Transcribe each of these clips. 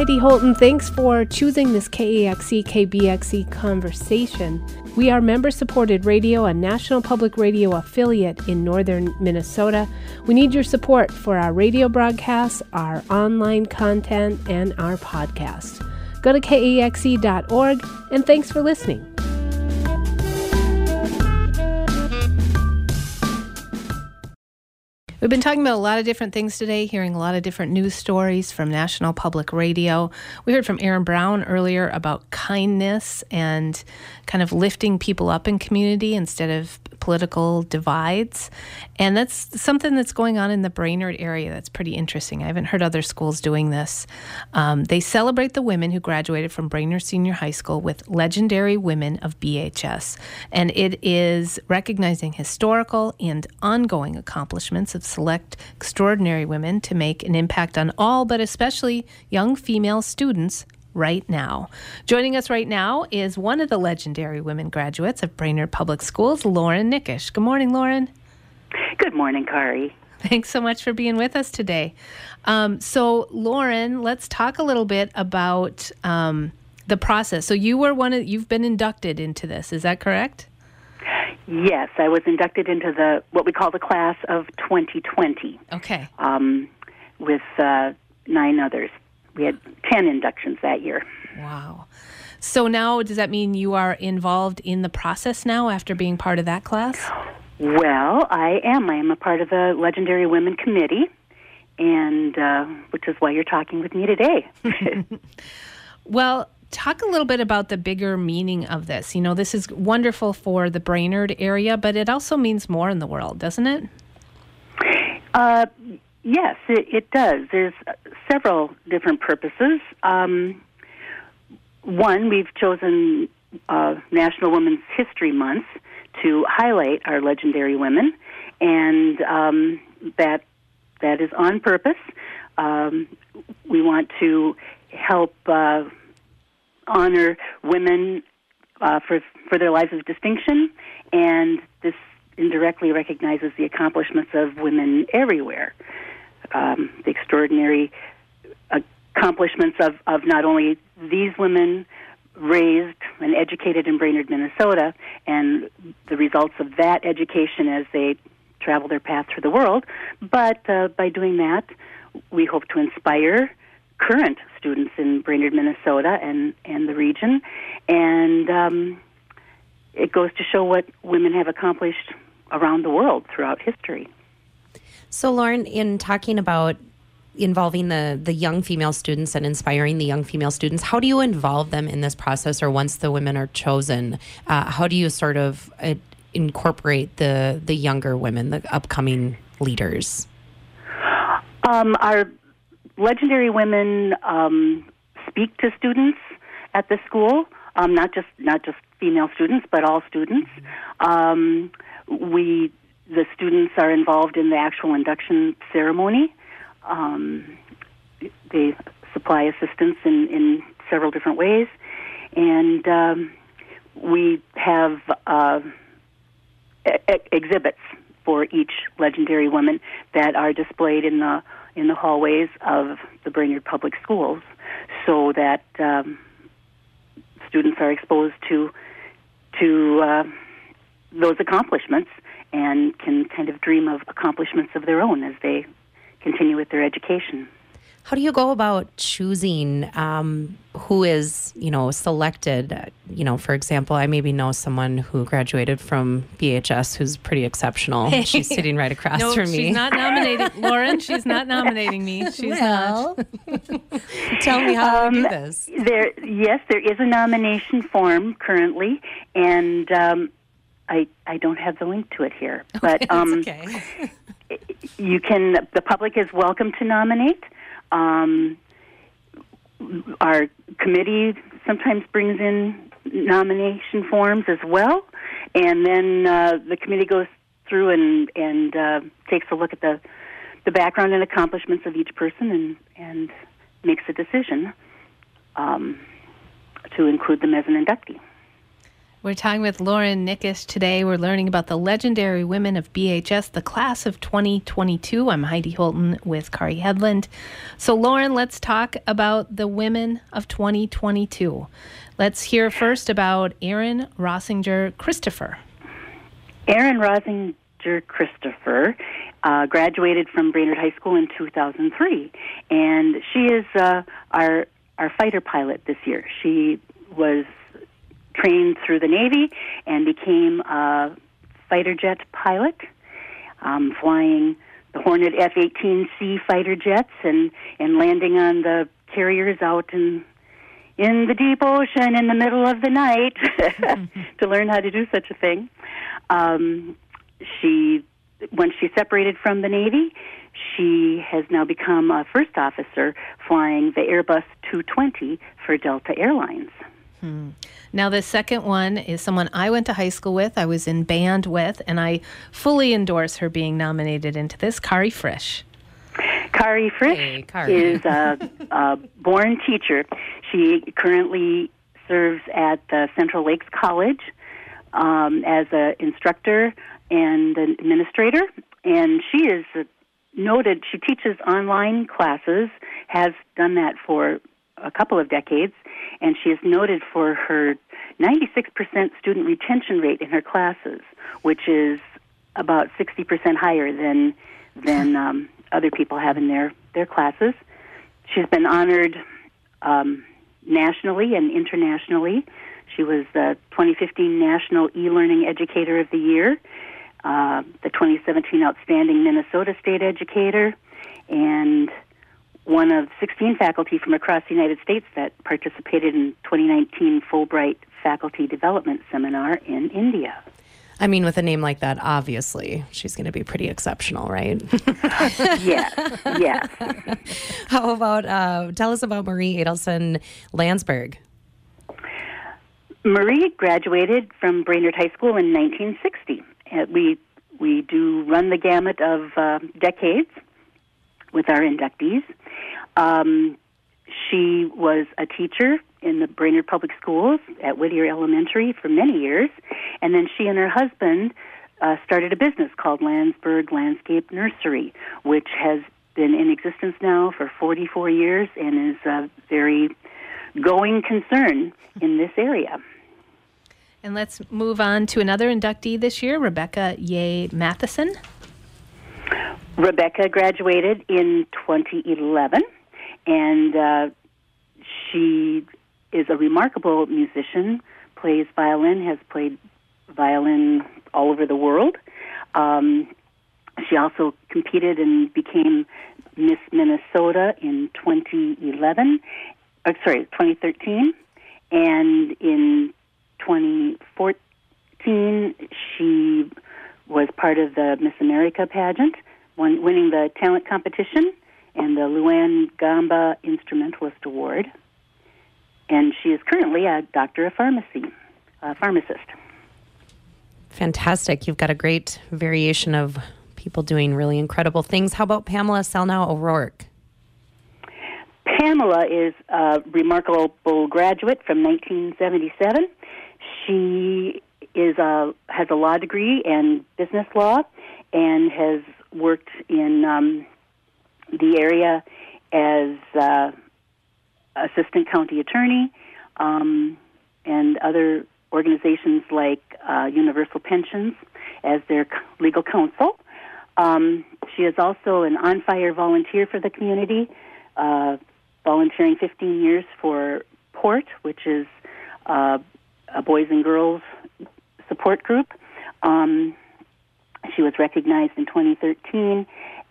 Heidi Holtan. Thanks for choosing this KAXE KBXE conversation. We are member supported radio, a national public radio affiliate in northern Minnesota. We need your support for our radio broadcasts, our online content, and our podcast. Go to kaxe.org and thanks for listening. We've been talking about a lot of different things today, hearing a lot of different news stories from National Public Radio. We heard from Aaron Brown earlier about kindness and kind of lifting people up in community instead of political divides. And that's something that's going on in the Brainerd area that's pretty interesting. I haven't heard other schools doing this. Um, they celebrate the women who graduated from Brainerd Senior High School with Legendary Women of BHS. And it is recognizing historical and ongoing accomplishments of select extraordinary women to make an impact on all, but especially young female students right now. Joining us right now is one of the legendary women graduates of Brainerd Public Schools, Lauren Nickish. Good morning, Lauren. Good morning, Kari. Thanks so much for being with us today. Um, so, Lauren, let's talk a little bit about um, the process. So, you were one of you've been inducted into this. Is that correct? Yes, I was inducted into the what we call the class of 2020. Okay. Um, with uh, nine others we had 10 inductions that year. Wow. So now, does that mean you are involved in the process now after being part of that class? Well, I am. I am a part of the Legendary Women Committee, and uh, which is why you're talking with me today. well, talk a little bit about the bigger meaning of this. You know, this is wonderful for the Brainerd area, but it also means more in the world, doesn't it? Uh, Yes, it, it does. There's several different purposes. Um, one, we've chosen uh, National Women's History Month to highlight our legendary women, and um, that that is on purpose. Um, we want to help uh, honor women uh, for for their lives of distinction, and this indirectly recognizes the accomplishments of women everywhere. Um, the extraordinary accomplishments of, of not only these women raised and educated in Brainerd, Minnesota, and the results of that education as they travel their path through the world, but uh, by doing that, we hope to inspire current students in Brainerd, Minnesota, and and the region, and um, it goes to show what women have accomplished around the world throughout history. So, Lauren, in talking about involving the the young female students and inspiring the young female students, how do you involve them in this process, or once the women are chosen, uh, how do you sort of uh, incorporate the the younger women, the upcoming leaders? Um, our legendary women um, speak to students at the school, um, not just not just female students, but all students. Um, we the students are involved in the actual induction ceremony. Um, they supply assistance in, in several different ways, and um, we have uh, e- exhibits for each legendary woman that are displayed in the in the hallways of the Brainerd Public Schools, so that um, students are exposed to to uh, those accomplishments and can kind of dream of accomplishments of their own as they continue with their education. How do you go about choosing um, who is, you know, selected? You know, for example, I maybe know someone who graduated from BHS who's pretty exceptional. She's sitting right across no, from me. She's not nominating Lauren. She's not nominating me. She's well, not. tell me how um, do this. There, yes, there is a nomination form currently, and um, I, I don't have the link to it here, but um, okay. you can. The public is welcome to nominate. Um, our committee sometimes brings in nomination forms as well, and then uh, the committee goes through and and uh, takes a look at the the background and accomplishments of each person and and makes a decision um, to include them as an inductee. We're talking with Lauren Nickish today. We're learning about the legendary women of BHS, the class of 2022. I'm Heidi Holtan with Kari Hedlund. So, Lauren, let's talk about the women of 2022. Let's hear first about Erin Rossinger Christopher. Erin Rossinger Christopher uh, graduated from Brainerd High School in 2003, and she is uh, our our fighter pilot this year. She was trained through the Navy and became a fighter jet pilot, um, flying the Hornet F 18C fighter jets and, and landing on the carriers out in in the deep ocean in the middle of the night to learn how to do such a thing. Um, she, when she separated from the Navy, she has now become a first officer flying the Airbus 220 for Delta Airlines. Hmm. Now, the second one is someone I went to high school with, I was in band with, and I fully endorse her being nominated into this. Kari Frisch. Kari Frisch hey, Kari. is a, a, born teacher. She currently serves at the Central Lakes College um, as an instructor and an administrator, and she is noted. She teaches online classes, has done that for a couple of decades, and she is noted for her 96% student retention rate in her classes, which is about 60% higher than than um, other people have in their their classes. She's been honored um, nationally and internationally. She was the 2015 National E-Learning Educator of the Year, uh, the 2017 Outstanding Minnesota State Educator, and one of 16 faculty from across the United States that participated in 2019 Fulbright Faculty Development Seminar in India. I mean, with a name like that, obviously she's going to be pretty exceptional, right? yes, yes. How about uh, tell us about Marie Adelson Landsberg? Marie graduated from Brainerd High School in 1960. Uh, we we do run the gamut of uh, decades with our inductees. Um, she was a teacher in the Brainerd Public Schools at Whittier Elementary for many years, and then she and her husband uh, started a business called Landsberg Landscape Nursery, which has been in existence now for 44 years and is a very going concern in this area. And let's move on to another inductee this year, Rebecca Yeh Matheson. Rebecca graduated in 2011, and uh, she is a remarkable musician, plays violin, has played violin all over the world. Um, she also competed and became Miss Minnesota in 2011, uh, sorry, 2013, and in 2014 she was part of the Miss America pageant won, winning the talent competition and the Louanne Gamba Instrumentalist Award. And she is currently a doctor of pharmacy, a pharmacist. Fantastic. You've got a great variation of people doing really incredible things. How about Pamela Selnow O'Rourke? Pamela is a remarkable graduate from 1977. She is a, has a law degree in business law and has worked in um, the area as uh, assistant county attorney um, and other organizations like uh, Universal Pensions as their legal counsel. Um, she is also an on fire volunteer for the community, uh, volunteering 15 years for PORT, which is uh, a boys and girls support group. Um, she was recognized in 2013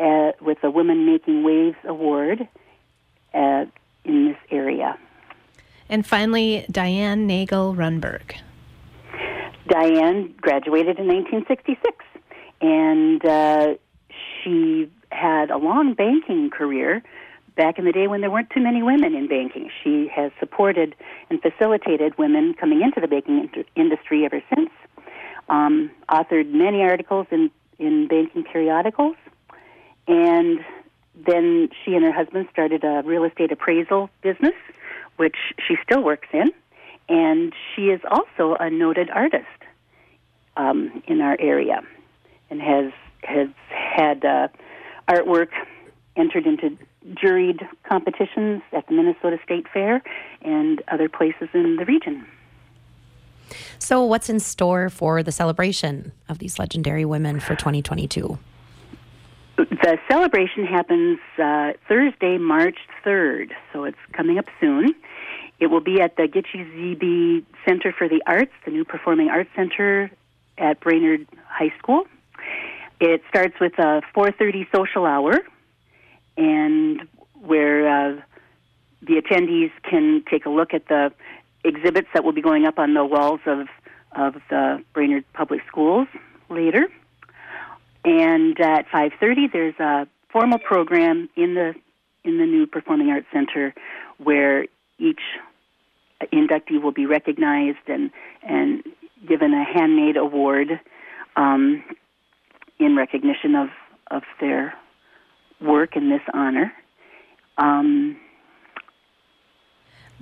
uh, with the Women Making Waves Award uh, in this area. And finally, Diane Nagel Runberg. Diane graduated in 1966, and uh, she had a long banking career back in the day when there weren't too many women in banking. She has supported and facilitated women coming into the banking industry ever since um, authored many articles in, in banking periodicals, and then she and her husband started a real estate appraisal business, which she still works in. and she is also a noted artist um, in our area, and has has had uh, artwork entered into juried competitions at the Minnesota State Fair and other places in the region. So, what's in store for the celebration of these legendary women for 2022? The celebration happens uh, Thursday, March 3rd, so it's coming up soon. It will be at the Gichi-ziibi Center for the Arts, the new Performing Arts Center at Brainerd High School. It starts with a 4:30 social hour, and where uh, the attendees can take a look at the exhibits that will be going up on the walls of of the Brainerd Public Schools later. And at 5:30, there's a formal program in the in the new Performing Arts Center where each inductee will be recognized and and given a handmade award um, in recognition of of their work in this honor. Um,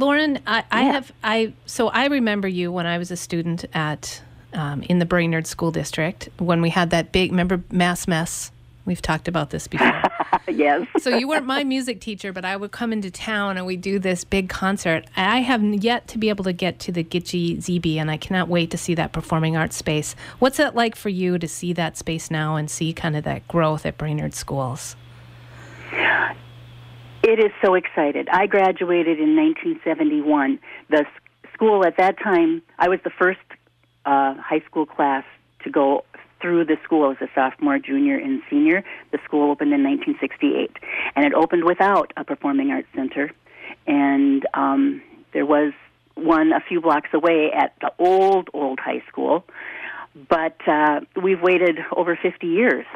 Lauren, I, I have I so I remember you when I was a student at um, in the Brainerd School District when we had that big remember mass mess. We've talked about this before. yes. so you weren't my music teacher, but I would come into town and we'd do this big concert. I have yet to be able to get to the Gichi-ziibi, and I cannot wait to see that performing arts space. What's it like for you to see that space now and see kind of that growth at Brainerd Schools? It is so excited. I graduated in 1971. The school at that time, I was the first uh, high school class to go through the school. I was a sophomore, junior, and senior. The school opened in 1968, and it opened without a performing arts center. And um, there was one a few blocks away at the old, old high school. But uh, we've waited over 50 years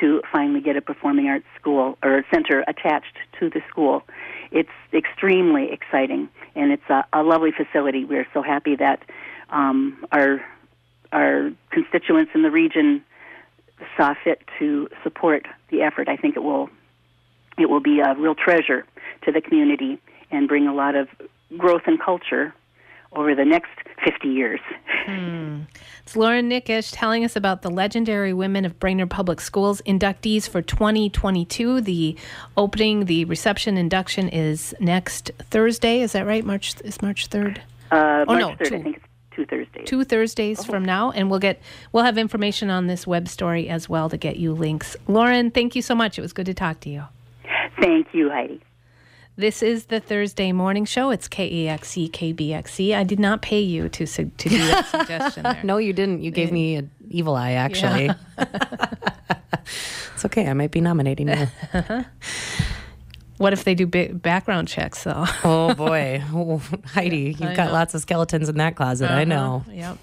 to finally get a performing arts school or center attached to the school. It's extremely exciting, and it's a, a lovely facility. We're so happy that um, our our constituents in the region saw fit to support the effort. I think it will it will be a real treasure to the community and bring a lot of growth and culture over the next 50 years. Hmm. It's Lauren Nickish telling us about the legendary Women of Brainerd Public Schools inductees for 2022. The opening, the reception induction is next Thursday. Is that right? March is March 3rd? Uh, oh, March no, 3rd. Two. I think it's two Thursdays. Two Thursdays oh. from now, and we'll get we'll have information on this web story as well to get you links. Lauren, thank you so much. It was good to talk to you. Thank you, Heidi. This is the Thursday morning show. It's KAXE, KBXE. I did not pay you to to do that suggestion there. No, you didn't. You gave me an evil eye, actually. Yeah. it's okay. I might be nominating you. What if they do background checks, though? oh, boy. Oh, Heidi, you've I got know. lots of skeletons in that closet. Uh-huh. I know. Yep.